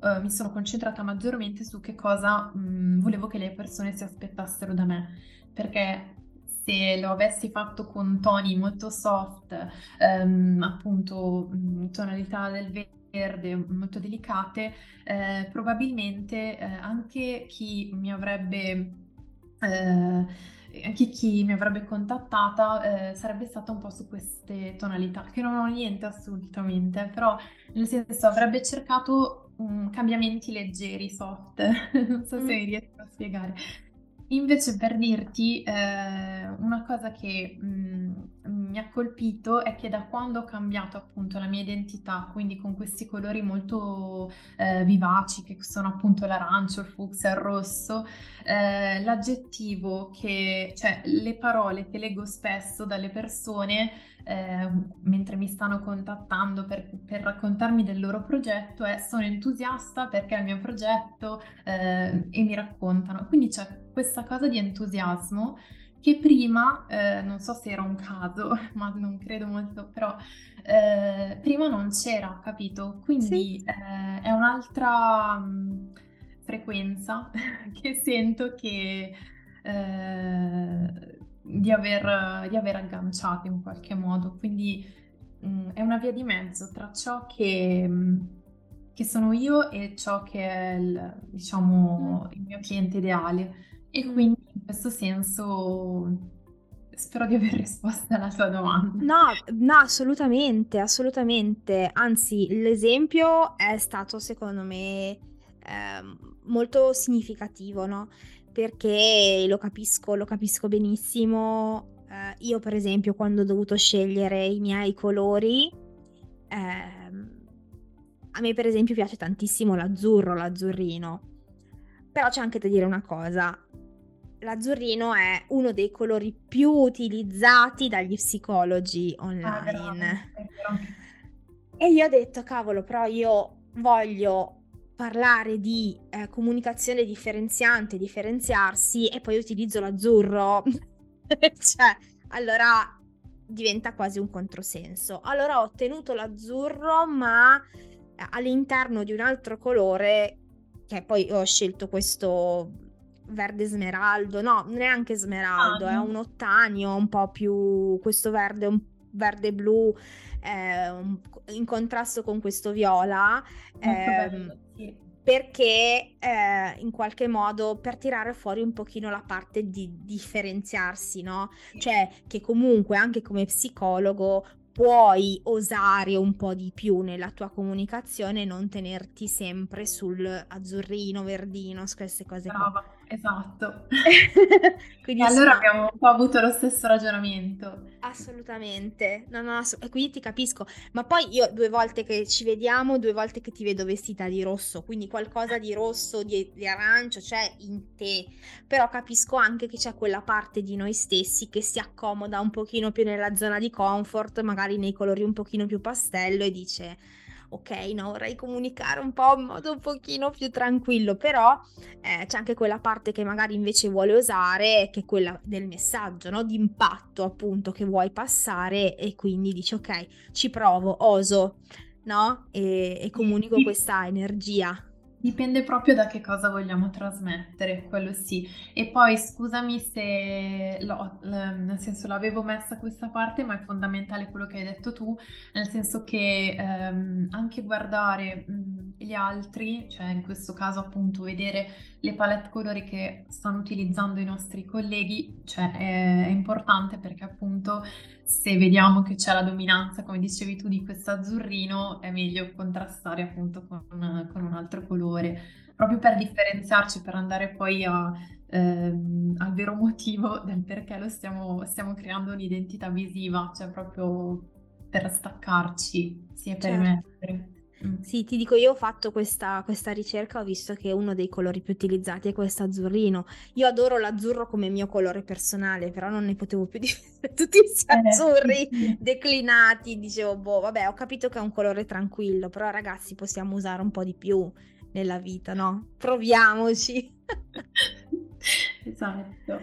eh, mi sono concentrata maggiormente su che cosa mh, volevo che le persone si aspettassero da me, perché se lo avessi fatto con toni molto soft, ehm, appunto mh, tonalità del verde molto delicate, eh, probabilmente eh, anche chi mi avrebbe eh, anche chi mi avrebbe contattata eh, sarebbe stata un po' su queste tonalità, che non ho niente assolutamente, però nel senso avrebbe cercato um, cambiamenti leggeri, soft, non so se mm. mi riesco a spiegare. Invece per dirti eh, una cosa che mh, mm, mi ha colpito è che da quando ho cambiato appunto la mia identità, quindi con questi colori molto eh, vivaci che sono appunto l'arancio, il fucsia, il rosso, eh, l'aggettivo che, cioè le parole che leggo spesso dalle persone eh, mentre mi stanno contattando per, per, raccontarmi del loro progetto è sono entusiasta perché è il mio progetto eh, e mi raccontano. Quindi c'è questa cosa di entusiasmo che prima, eh, non so se era un caso, ma non credo molto, però eh, prima non c'era, capito? Quindi sì. eh, è un'altra mh, frequenza che sento che eh, di, aver, di aver agganciato in qualche modo. Quindi mh, è una via di mezzo tra ciò che, mh, che sono io e ciò che è il, diciamo, mm. il mio cliente ideale. E mm. quindi in questo senso spero di aver risposto alla tua domanda. No, no, assolutamente, assolutamente. Anzi, l'esempio è stato secondo me eh, molto significativo, no? Perché lo capisco, lo capisco benissimo. Eh, io, per esempio, quando ho dovuto scegliere i miei colori, eh, a me, per esempio, piace tantissimo l'azzurro, l'azzurrino. Però c'è anche da dire una cosa, l'azzurrino è uno dei colori più utilizzati dagli psicologi online. Ah, e io ho detto, cavolo, però io voglio parlare di eh, comunicazione differenziante, differenziarsi e poi utilizzo l'azzurro. cioè, allora diventa quasi un controsenso. Allora ho ottenuto l'azzurro, ma eh, all'interno di un altro colore, che poi ho scelto questo verde smeraldo, no, neanche smeraldo, ah, è un ottanio un po' più questo verde, un verde blu eh, in contrasto con questo viola. Eh, sì. Perché eh, in qualche modo per tirare fuori un pochino la parte di differenziarsi, no? Cioè che comunque anche come psicologo puoi osare un po' di più nella tua comunicazione e non tenerti sempre sul azzurrino, verdino, queste cose Brava, qua. Esatto. Quindi allora abbiamo un po' avuto lo stesso ragionamento. Assolutamente, no, no, ass- quindi ti capisco, ma poi io due volte che ci vediamo, due volte che ti vedo vestita di rosso, quindi qualcosa di rosso, di, di arancio c'è in te, però capisco anche che c'è quella parte di noi stessi che si accomoda un pochino più nella zona di comfort, magari nei colori un pochino più pastello e dice ok, no, vorrei comunicare un po' in modo un pochino più tranquillo, però eh, c'è anche quella parte che magari invece vuole usare, che è quella del messaggio, no? Di impatto appunto che vuoi passare e quindi dici ok, ci provo, oso, no? E, e comunico questa energia. Dipende proprio da che cosa vogliamo trasmettere, quello sì. E poi scusami se l'ho, nel senso l'avevo messa questa parte, ma è fondamentale quello che hai detto tu, nel senso che ehm, anche guardare mh, gli altri, cioè in questo caso appunto vedere le palette colori che stanno utilizzando i nostri colleghi, cioè è, è importante perché appunto se vediamo che c'è la dominanza, come dicevi tu, di questo azzurrino, è meglio contrastare appunto con, con un altro colore, proprio per differenziarci, per andare poi a, ehm, al vero motivo del perché lo stiamo, stiamo creando un'identità visiva, cioè proprio per staccarci, sia per certo. mettere. Mm. Sì, ti dico, io ho fatto questa, questa, ricerca, ho visto che uno dei colori più utilizzati è questo azzurrino. Io adoro l'azzurro come mio colore personale, però non ne potevo più di tutti questi eh, azzurri eh, declinati. Dicevo, boh, vabbè, ho capito che è un colore tranquillo, però ragazzi possiamo usare un po' di più nella vita, no? Proviamoci. esatto.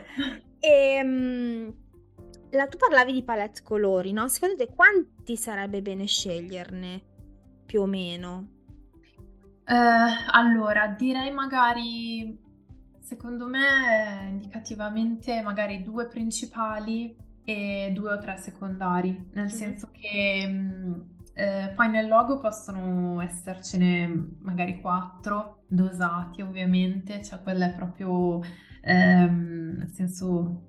E, um, la, tu parlavi di palette colori, no? Secondo te quanti sarebbe bene sceglierne? Più o meno? Eh, allora, direi magari, secondo me, indicativamente, magari due principali e due o tre secondari, nel mm-hmm. senso che mm, eh, poi nel logo possono essercene magari quattro, dosati ovviamente, cioè quello è proprio, ehm, nel senso,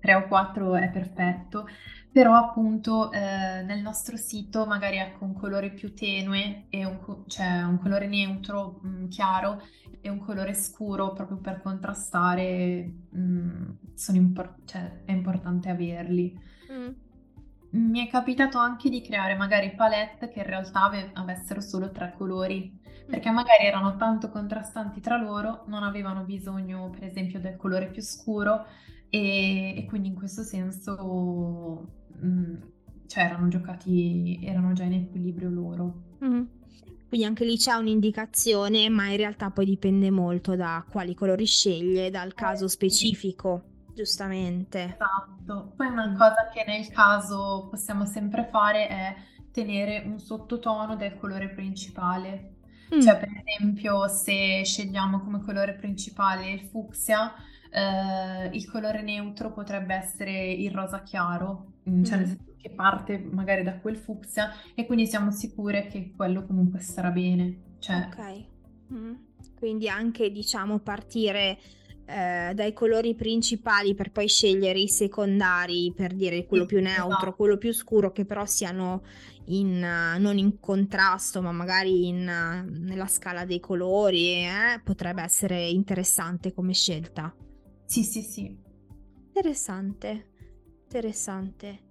tre o quattro è perfetto però appunto eh, nel nostro sito magari ecco un colore più tenue e un, cioè un colore neutro mh, mm, chiaro e un colore scuro proprio per contrastare mh, mm, impor- cioè, è importante averli. Mm. mi è capitato anche di creare magari palette che in realtà ave- avessero solo tre colori, perché mm. magari erano tanto contrastanti tra loro, non avevano bisogno, per esempio, del colore più scuro e, e quindi in questo senso mh, cioè erano giocati, erano già in equilibrio loro. Mm. Quindi anche lì c'è un'indicazione, ma in realtà poi dipende molto da quali colori sceglie, dal caso specifico, giustamente. Esatto. Poi una cosa che nel caso possiamo sempre fare è tenere un sottotono del colore principale. Mm. Cioè, per esempio, se scegliamo come colore principale il fucsia, eh, il colore neutro potrebbe essere il rosa chiaro, mm. cioè nel senso che parte magari da quel fucsia e quindi siamo sicure che quello comunque starà bene. Cioè... Ok. Mm. Quindi anche diciamo partire eh, dai colori principali per poi scegliere i secondari per dire quello più neutro, esatto. quello più scuro che però siano in, uh, non in contrasto ma magari in, uh, nella scala dei colori eh, potrebbe essere interessante come scelta. Sì, sì, sì. Interessante, interessante.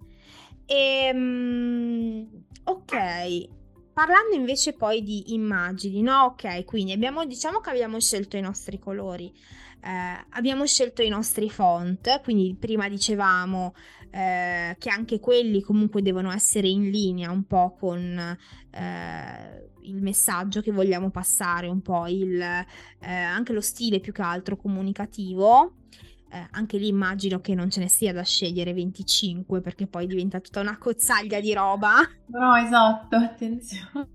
Ehm, ok, parlando invece poi di immagini, no? Ok, quindi abbiamo, diciamo che abbiamo scelto i nostri colori, eh, abbiamo scelto i nostri font, quindi prima dicevamo eh, che anche quelli comunque devono essere in linea un po' con eh, il messaggio che vogliamo passare, un po' il, eh, anche lo stile più che altro comunicativo eh, anche lì immagino che non ce ne sia da scegliere 25 perché poi diventa tutta una cozzaglia di roba. No, esatto, attenzione.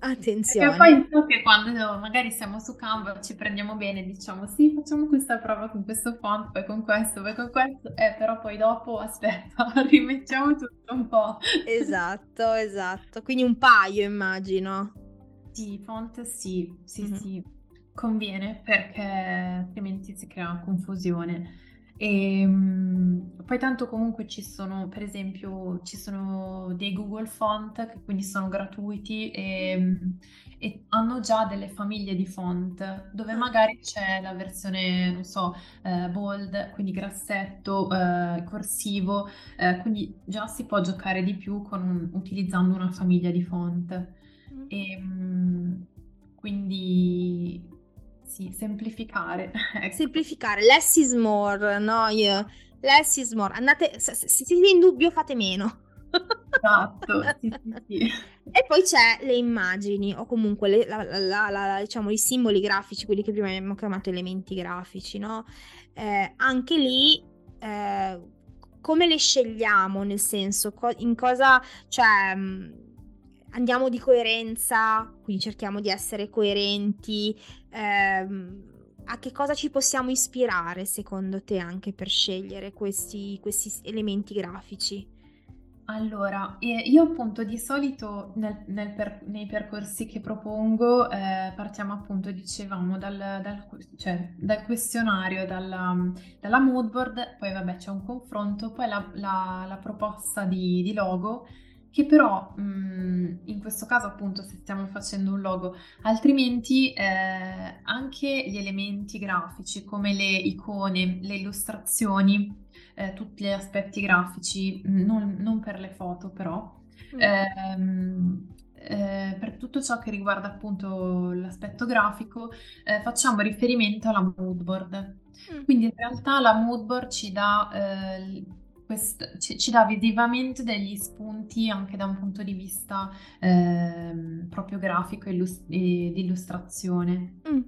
Attenzione. Perché poi so che quando magari siamo su Canva ci prendiamo bene, diciamo sì, facciamo questa prova con questo font, poi con questo, poi con questo, eh, però poi dopo aspetta, rimettiamo tutto un po'. Esatto, esatto. Quindi un paio immagino. Sì, font sì, sì, mm-hmm. sì conviene perché altrimenti si crea confusione. E ehm, poi tanto comunque ci sono, per esempio, ci sono dei Google Font che quindi sono gratuiti e, e hanno già delle famiglie di font dove ah. magari c'è la versione, non so, eh, bold, quindi grassetto, eh, corsivo, eh, quindi già si può giocare di più con, utilizzando una famiglia di font. Mm. E, ehm, quindi sì, semplificare. ecco. Semplificare, less is more, no? Io, less is more. Andate, se, siete in dubbio fate meno. Esatto, sì, sì, sì. E poi c'è le immagini, o comunque le, la, la, la, diciamo, i simboli grafici, quelli che prima abbiamo chiamato elementi grafici, no? Eh, anche lì, eh, come le scegliamo? Nel senso, co- in cosa, cioè, andiamo di coerenza, quindi cerchiamo di essere coerenti. Ehm, a che cosa ci possiamo ispirare secondo te anche per scegliere questi, questi elementi grafici? Allora, io appunto di solito nel, nel per, nei percorsi che propongo eh, partiamo appunto, dicevamo, dal, dal, cioè, dal questionario, dalla, dalla mood board, poi vabbè c'è un confronto, poi la, la, la proposta di, di logo che però mh, mhmm, in questo caso appunto se stiamo facendo un logo, altrimenti eh, anche gli elementi grafici come le icone, le illustrazioni, eh, tutti gli aspetti grafici, non, non per le foto però, mm. ehm, eh, per tutto ciò che riguarda appunto l'aspetto grafico, eh, facciamo riferimento alla mood board. Mm. Quindi in realtà la mood board ci dà eh, quest- ci, ci, dà visivamente degli spunti anche da un punto di vista eh, proprio grafico e, illust- e di illustrazione. Mm.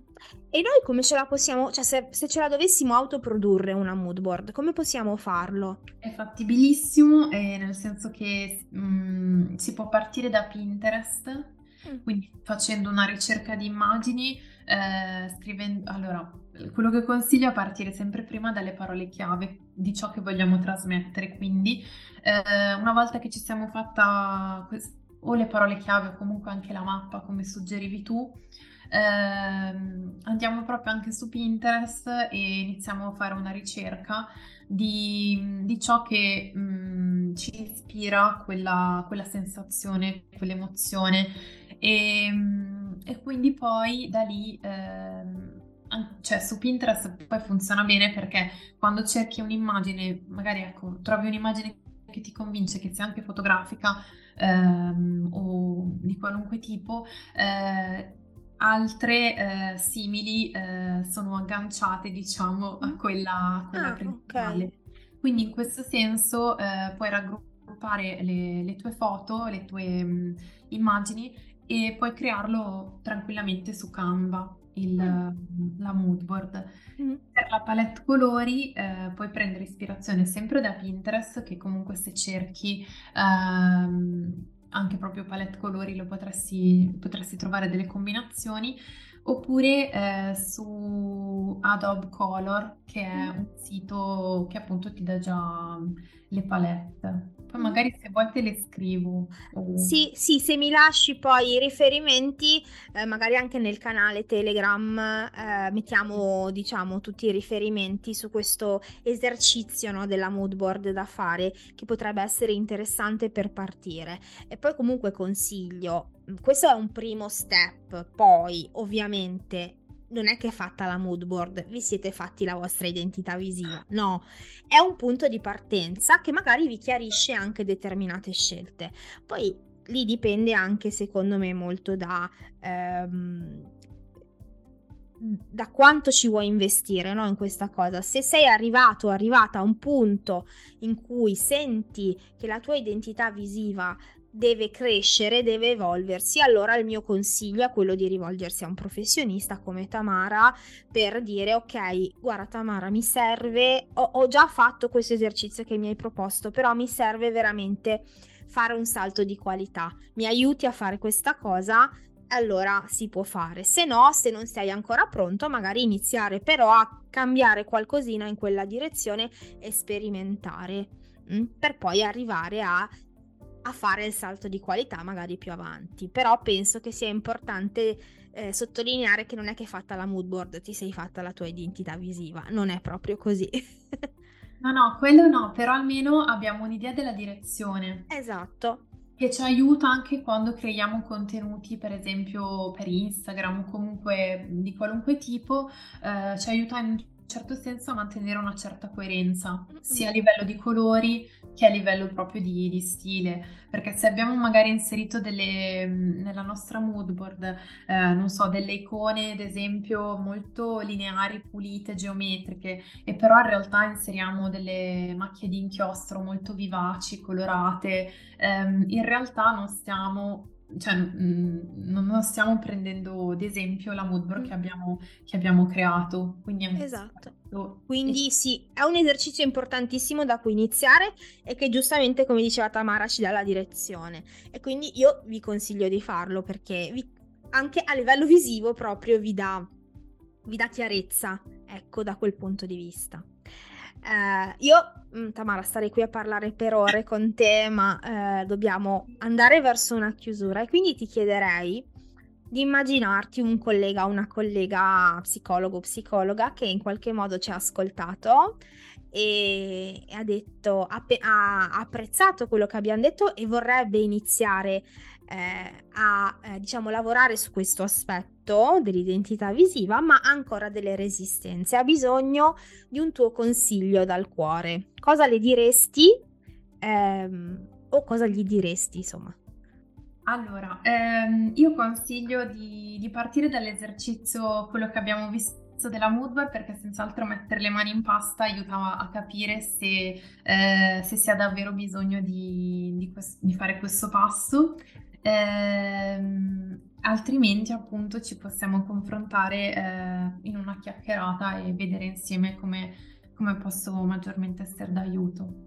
E noi come ce la possiamo, cioè se, se, ce la dovessimo autoprodurre una mood board, come possiamo farlo? È fattibilissimo, eh, nel senso che mm, si può partire da Pinterest, mm. quindi facendo una ricerca di immagini, eh, scrivendo... Allora, quello che consiglio è partire sempre prima dalle parole chiave di ciò che vogliamo trasmettere. Quindi, eh, una volta che ci siamo fatta quest- o le parole chiave o comunque anche la mappa, come suggerivi tu, ehm, andiamo proprio anche su Pinterest e iniziamo a fare una ricerca di, di ciò che mh, mm, ci ispira quella, quella sensazione, quell'emozione. E, mm, e, quindi poi da lì. Ehm, cioè su Pinterest poi funziona bene perché quando cerchi un'immagine, magari ecco, trovi un'immagine che ti convince che sia anche fotografica ehm, o di qualunque tipo, eh, altre eh, simili eh, sono agganciate, diciamo, a mm. quella, a quella ah, principale. Okay. Quindi in questo senso eh, puoi raggruppare le, le, tue foto, le tue mh, mm, immagini e puoi crearlo tranquillamente su Canva il, mm. la mood board. Mm. Per la palette colori eh, puoi prendere ispirazione sempre da Pinterest, che comunque se cerchi ehm, anche proprio palette colori lo potresti, potresti trovare delle combinazioni, oppure eh, su Adobe Color, che è mm. un sito che appunto ti dà già le palette. Poi magari se vuoi te le scrivo. Sì, sì, se mi lasci poi i riferimenti, eh, magari anche nel canale Telegram, eh, mettiamo, diciamo, tutti i riferimenti su questo esercizio, no, della mood board da fare, che potrebbe essere interessante per partire. E poi comunque consiglio, questo è un primo step, poi ovviamente non è che è fatta la mood board, vi siete fatti la vostra identità visiva, no, è un punto di partenza che magari vi chiarisce anche determinate scelte. Poi lì dipende anche secondo me molto da... Ehm, da quanto ci vuoi investire no, in questa cosa. Se sei arrivato, arrivata a un punto in cui senti che la tua identità visiva deve crescere, deve evolversi, allora il mio consiglio è quello di rivolgersi a un professionista come Tamara per dire ok, guarda Tamara, mi serve, ho, ho già fatto questo esercizio che mi hai proposto, però mi serve veramente fare un salto di qualità, mi aiuti a fare questa cosa, allora si può fare. Se no, se non sei ancora pronto, magari iniziare però a cambiare qualcosina in quella direzione e sperimentare mm, per poi arrivare a a fare il salto di qualità magari più avanti. Però penso che sia importante eh, sottolineare che non è che fatta la mood board ti sei fatta la tua identità visiva, non è proprio così. no, no, quello no, però almeno abbiamo un'idea della direzione. Esatto. Che ci aiuta anche quando creiamo contenuti, per esempio per Instagram o comunque di qualunque tipo, eh, ci aiuta in certo senso a mantenere una certa coerenza, sia a livello di colori che a livello proprio di, di stile, perché se abbiamo magari inserito delle, nella nostra mood board, eh, non so, delle icone, ad esempio, molto lineari, pulite, geometriche, e però in realtà inseriamo delle macchie di inchiostro molto vivaci, colorate, ehm, in realtà non stiamo cioè, mh, non stiamo prendendo ad esempio la moodboard che mm. abbiamo, che abbiamo creato. Quindi esatto. Quindi sì, è un esercizio importantissimo da cui iniziare e che giustamente, come diceva Tamara, ci dà la direzione. E quindi io vi consiglio di farlo perché vi, anche a livello visivo proprio vi dà, vi dà chiarezza, ecco, da quel punto di vista. Eh, io, mm, Tamara, starei qui a parlare per ore con te, ma eh, dobbiamo andare verso una chiusura e quindi ti chiederei di immaginarti un collega o una collega psicologo o psicologa che in qualche modo ci ha ascoltato e ha detto ha, ha apprezzato quello che abbiamo detto e vorrebbe iniziare eh, a eh, diciamo lavorare su questo aspetto dell'identità visiva, ma ancora delle resistenze. Ha bisogno di un tuo consiglio dal cuore. Cosa le diresti ehm, o cosa gli diresti, insomma? Allora, ehm, io consiglio di, di partire dall'esercizio, quello che abbiamo visto della Moodboard perché senz'altro mettere le mani in pasta aiuta a capire se, eh, se si ha davvero bisogno di, di, quest- di fare questo passo Ehm, altrimenti appunto ci possiamo confrontare eh, in una chiacchierata e vedere insieme come, come posso maggiormente essere d'aiuto.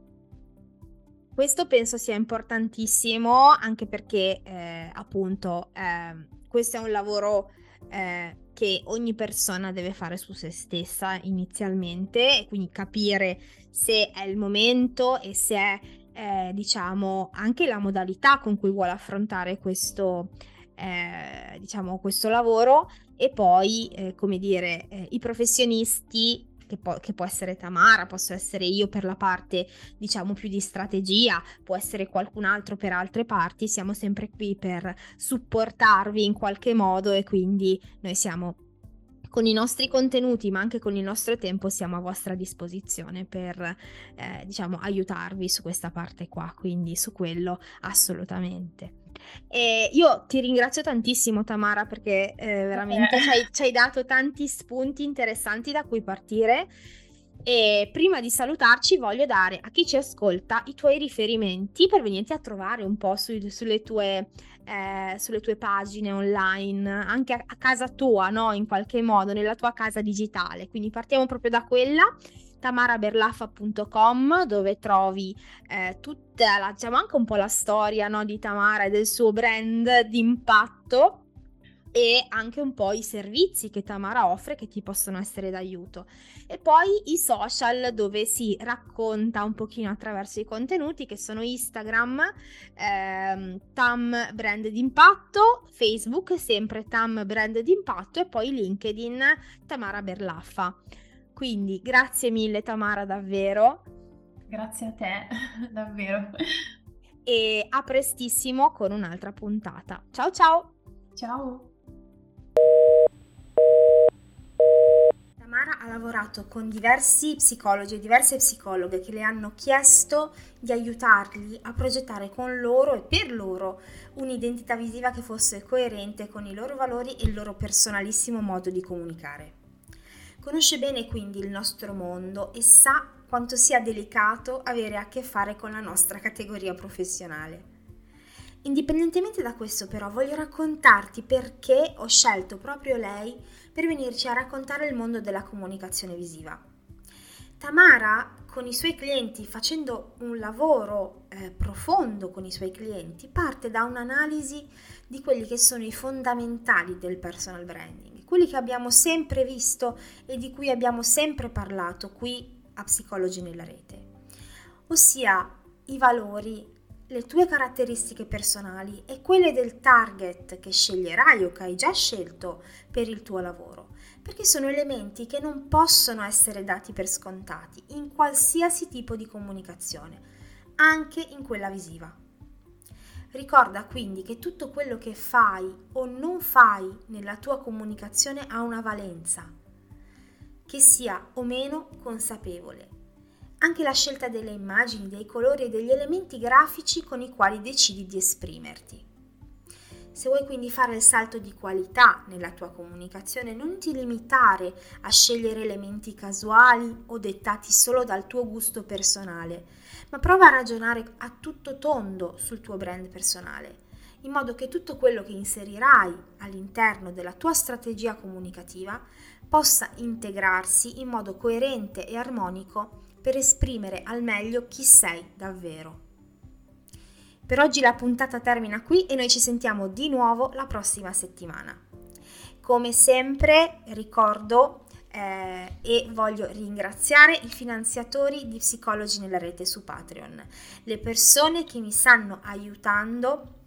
Questo penso sia importantissimo anche perché eh, appunto eh, questo è un lavoro eh, che ogni persona deve fare su se stessa inizialmente e quindi capire se è il momento e se è eh, diciamo, anche la modalità con cui vuole affrontare questo, eh, diciamo, questo lavoro e poi, eh, come dire, eh, i professionisti che, po- che, può essere Tamara, posso essere io per la parte diciamo più di strategia, può essere qualcun altro per altre parti, siamo sempre qui per supportarvi in qualche modo e quindi noi siamo con i nostri contenuti, ma anche con il nostro tempo, siamo a vostra disposizione per, eh, diciamo, aiutarvi su questa parte qua, quindi su quello assolutamente. E io ti ringrazio tantissimo Tamara perché eh, veramente ci hai, ci hai dato tanti spunti interessanti da cui partire e prima di salutarci voglio dare a chi ci ascolta i tuoi riferimenti per venirti a trovare un po' su, sulle, tue, eh, sulle, tue, pagine online, anche a, a casa tua, no? In qualche modo, nella tua casa digitale. Quindi partiamo proprio da quella tamaraberlaffa.com dove trovi eh, tutta la, diciamo anche un po' la storia no, di Tamara e del suo brand di impatto e anche un po' i servizi che Tamara offre che ti possono essere d'aiuto. E poi i social dove si racconta un pochino attraverso i contenuti che sono Instagram, ehm, Tam Brand d'Impatto, Facebook sempre Tam Brand d'Impatto e poi LinkedIn Tamara Berlaffa. Quindi grazie mille Tamara davvero. Grazie a te, davvero. E a prestissimo con un'altra puntata. Ciao ciao! Ciao! Tamara ha lavorato con diversi psicologi e diverse psicologhe che le hanno chiesto di aiutarli a progettare con loro e per loro un'identità visiva che fosse coerente con i loro valori e il loro personalissimo modo di comunicare. Conosce bene quindi il nostro mondo e sa quanto sia delicato avere a che fare con la nostra categoria professionale. Indipendentemente da questo però voglio raccontarti perché ho scelto proprio lei per venirci a raccontare il mondo della comunicazione visiva. Tamara con i suoi clienti, facendo un lavoro eh, profondo con i suoi clienti, parte da un'analisi di quelli che sono i fondamentali del personal branding, quelli che abbiamo sempre visto e di cui abbiamo sempre parlato qui a Psicologi nella rete, ossia i valori, le tue caratteristiche personali e quelle del target che sceglierai o che hai già scelto per il tuo lavoro, perché sono elementi che non possono essere dati per scontati in qualsiasi tipo di comunicazione, anche in quella visiva. Ricorda quindi che tutto quello che fai o non fai nella tua comunicazione ha una valenza, che sia o meno consapevole anche la scelta delle immagini, dei colori e degli elementi grafici con i quali decidi di esprimerti. Se vuoi quindi fare il salto di qualità nella tua comunicazione, non ti limitare a scegliere elementi casuali o dettati solo dal tuo gusto personale, ma prova a ragionare a tutto tondo sul tuo brand personale, in modo che tutto quello che inserirai all'interno della tua strategia comunicativa possa integrarsi in modo coerente e armonico per esprimere al meglio chi sei davvero. Per oggi la puntata termina qui e noi ci sentiamo di nuovo la prossima settimana. Come sempre ricordo eh, e voglio ringraziare i finanziatori di Psicologi nella rete su Patreon, le persone che mi stanno aiutando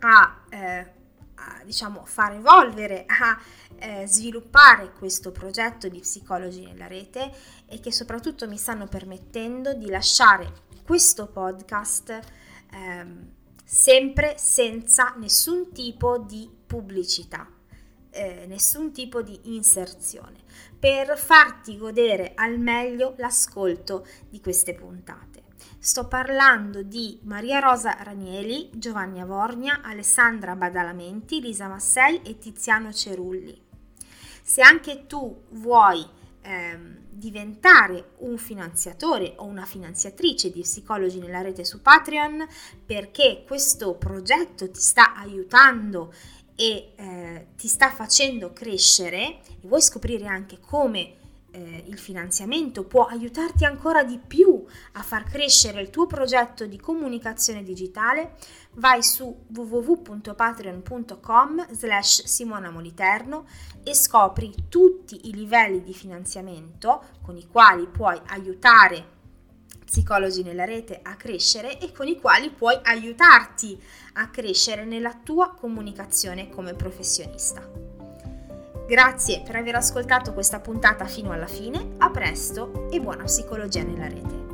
a, eh, a diciamo, far evolvere, a eh, sviluppare questo progetto di psicologi nella rete e che soprattutto mi stanno permettendo di lasciare questo podcast ehm, sempre senza nessun tipo di pubblicità, eh, nessun tipo di inserzione, per farti godere al meglio l'ascolto di queste puntate. Sto parlando di Maria Rosa Ranieli, Giovanni Avornia, Alessandra Badalamenti, Lisa Massei e Tiziano Cerulli. Se anche tu vuoi ehm, diventare un finanziatore o una finanziatrice di psicologi nella rete su Patreon perché questo progetto ti sta aiutando e eh, ti sta facendo crescere e vuoi scoprire anche come eh, il finanziamento può aiutarti ancora di più a far crescere il tuo progetto di comunicazione digitale, vai su www.patreon.com slash Simona Moliterno e scopri tutti i livelli di finanziamento con i quali puoi aiutare psicologi nella rete a crescere e con i quali puoi aiutarti a crescere nella tua comunicazione come professionista. Grazie per aver ascoltato questa puntata fino alla fine, a presto e buona psicologia nella rete.